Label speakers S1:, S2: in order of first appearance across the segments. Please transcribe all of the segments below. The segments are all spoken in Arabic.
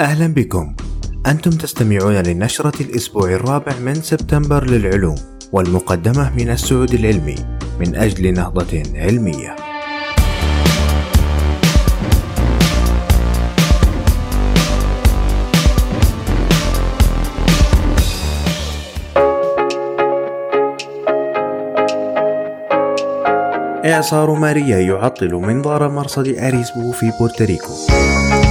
S1: أهلا بكم. أنتم تستمعون للنشرة الأسبوع الرابع من سبتمبر للعلوم والمقدمة من السعود العلمي من أجل نهضة علمية. إعصار ماريا يعطل منظار مرصد أريسبو في بورتوريكو.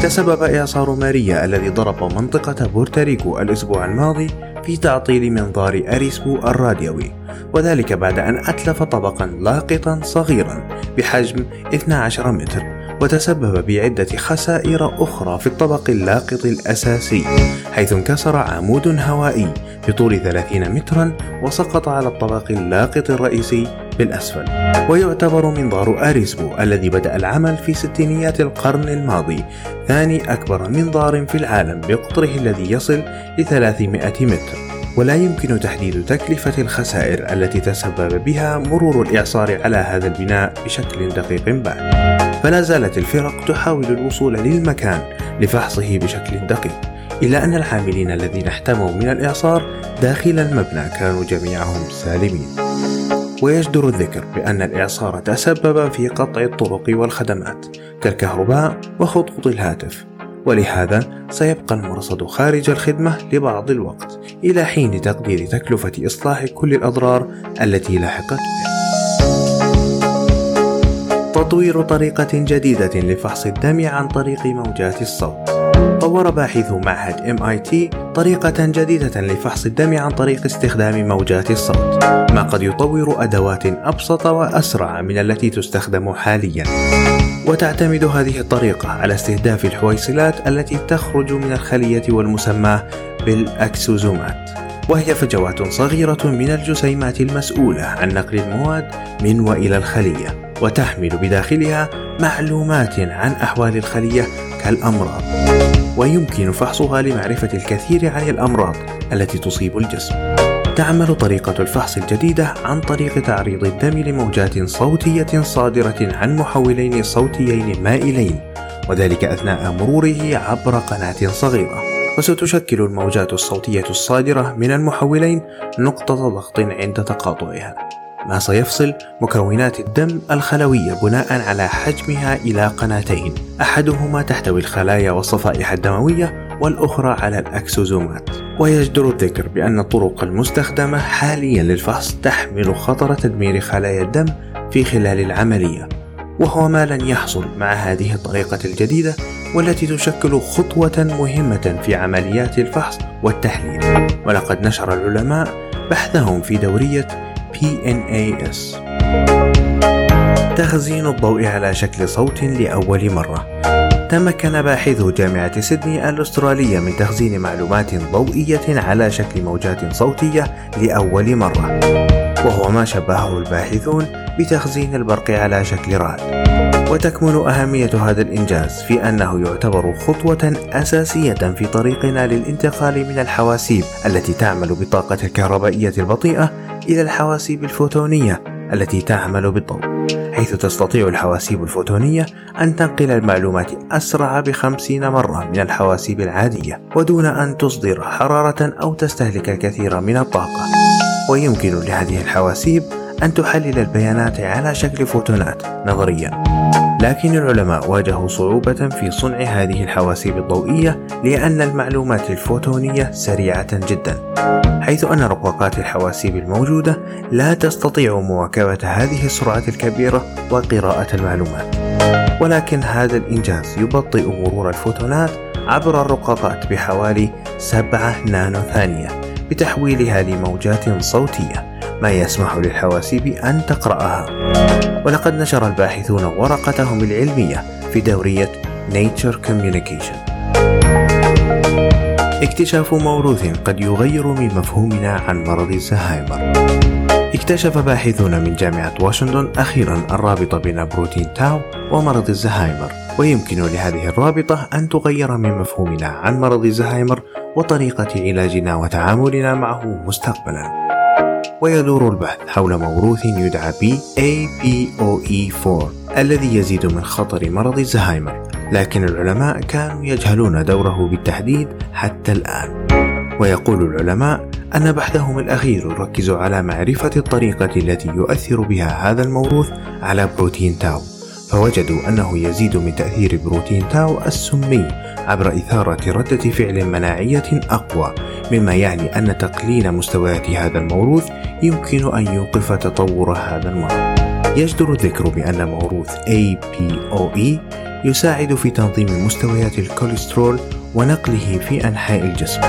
S1: تسبب إعصار ماريا الذي ضرب منطقة بورتوريكو الأسبوع الماضي في تعطيل منظار أريسبو الراديوي وذلك بعد أن أتلف طبقا لاقطا صغيرا بحجم 12 متر وتسبب بعدة خسائر أخرى في الطبق اللاقط الأساسي حيث انكسر عمود هوائي بطول 30 مترا وسقط على الطبق اللاقط الرئيسي بالأسفل. ويعتبر منظار أريسبو الذي بدأ العمل في ستينيات القرن الماضي ثاني أكبر منظار في العالم بقطره الذي يصل ل 300 متر. ولا يمكن تحديد تكلفة الخسائر التي تسبب بها مرور الإعصار على هذا البناء بشكل دقيق بعد. فلا زالت الفرق تحاول الوصول للمكان لفحصه بشكل دقيق إلا أن العاملين الذين احتموا من الإعصار داخل المبنى كانوا جميعهم سالمين. ويجدر الذكر بأن الإعصار تسبب في قطع الطرق والخدمات كالكهرباء وخطوط الهاتف ولهذا سيبقى المرصد خارج الخدمة لبعض الوقت إلى حين تقدير تكلفة إصلاح كل الأضرار التي لحقت به. تطوير طريقة جديدة لفحص الدم عن طريق موجات الصوت. طور باحثو معهد MIT طريقة جديدة لفحص الدم عن طريق استخدام موجات الصوت. ما قد يطور أدوات أبسط وأسرع من التي تستخدم حاليا. وتعتمد هذه الطريقة على استهداف الحويصلات التي تخرج من الخلية والمسماة بالأكسوزومات وهي فجوات صغيرة من الجسيمات المسؤولة عن نقل المواد من وإلى الخلية. وتحمل بداخلها معلومات عن أحوال الخلية كالأمراض. ويمكن فحصها لمعرفة الكثير عن الأمراض التي تصيب الجسم. تعمل طريقة الفحص الجديدة عن طريق تعريض الدم لموجات صوتية صادرة عن محولين صوتيين مائلين وذلك أثناء مروره عبر قناة صغيرة. وستشكل الموجات الصوتية الصادرة من المحولين نقطة ضغط عند تقاطعها. ما سيفصل مكونات الدم الخلوية بناء على حجمها إلى قناتين. أحدهما تحتوي الخلايا والصفائح الدموية والأخرى على الأكسوزومات ويجدر الذكر بأن الطرق المستخدمة حاليا للفحص تحمل خطر تدمير خلايا الدم في خلال العملية. وهو ما لن يحصل مع هذه الطريقة الجديدة والتي تشكل خطوة مهمة في عمليات الفحص والتحليل. ولقد نشر العلماء بحثهم في دورية PNAS تخزين الضوء على شكل صوت لأول مرة. تمكن باحثو جامعة سيدني الأسترالية من تخزين معلومات ضوئية على شكل موجات صوتية لأول مرة. وهو ما شبهه الباحثون بتخزين البرق على شكل رعد وتكمن أهمية هذا الإنجاز في أنه يعتبر خطوة أساسية في طريقنا للانتقال من الحواسيب التي تعمل بالطاقة الكهربائية البطيئة إلى الحواسيب الفوتونية التي تعمل بالضوء حيث تستطيع الحواسيب الفوتونية أن تنقل المعلومات أسرع بخمسين مرة من الحواسيب العادية ودون أن تصدر حرارة أو تستهلك الكثير من الطاقة. ويمكن لهذه الحواسيب أن تحلل البيانات على شكل فوتونات نظريا لكن العلماء واجهوا صعوبة في صنع هذه الحواسيب الضوئية لأن المعلومات الفوتونية سريعة جدا حيث أن رقاقات الحواسيب الموجودة لا تستطيع مواكبة هذه السرعة الكبيرة وقراءة المعلومات. ولكن هذا الإنجاز يبطئ مرور الفوتونات عبر الرقاقات بحوالي 7 نانو ثانية بتحويلها لموجات صوتية. ما يسمح للحواسيب أن تقرأها. ولقد نشر الباحثون ورقتهم العلمية في دورية Nature Communication. اكتشاف موروث قد يغير من مفهومنا عن مرض الزهايمر. اكتشف باحثون من جامعة واشنطن أخيرا الرابطة بين بروتين تاو ومرض الزهايمر. ويمكن لهذه الرابطة أن تغير من مفهومنا عن مرض الزهايمر وطريقة علاجنا وتعاملنا معه مستقبلا. ويدور البحث حول موروث يدعى ب APOE4 الذي يزيد من خطر مرض الزهايمر لكن العلماء كانوا يجهلون دوره بالتحديد حتى الآن. ويقول العلماء أن بحثهم الأخير يركز على معرفة الطريقة التي يؤثر بها هذا الموروث على بروتين تاو. فوجدوا أنه يزيد من تأثير بروتين تاو السمي عبر إثارة ردة فعل مناعية أقوى مما يعني أن تقليل مستويات هذا الموروث يمكن أن يوقف تطور هذا المرض. يجدر الذكر بأن موروث APOE يساعد في تنظيم مستويات الكوليسترول ونقله في أنحاء الجسم.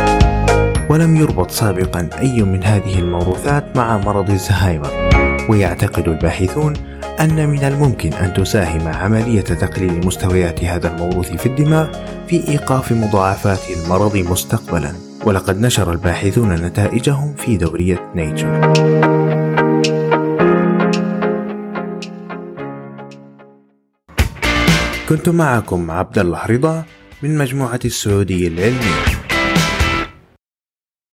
S1: ولم يربط سابقا أي من هذه الموروثات مع مرض الزهايمر. ويعتقد الباحثون أن من الممكن أن تساهم عملية تقليل مستويات هذا الموروث في الدماغ في إيقاف مضاعفات المرض مستقبلا. ولقد نشر الباحثون نتائجهم في دورية نيتشر. كنت معكم عبد الله رضا من مجموعة السعودية العلمية.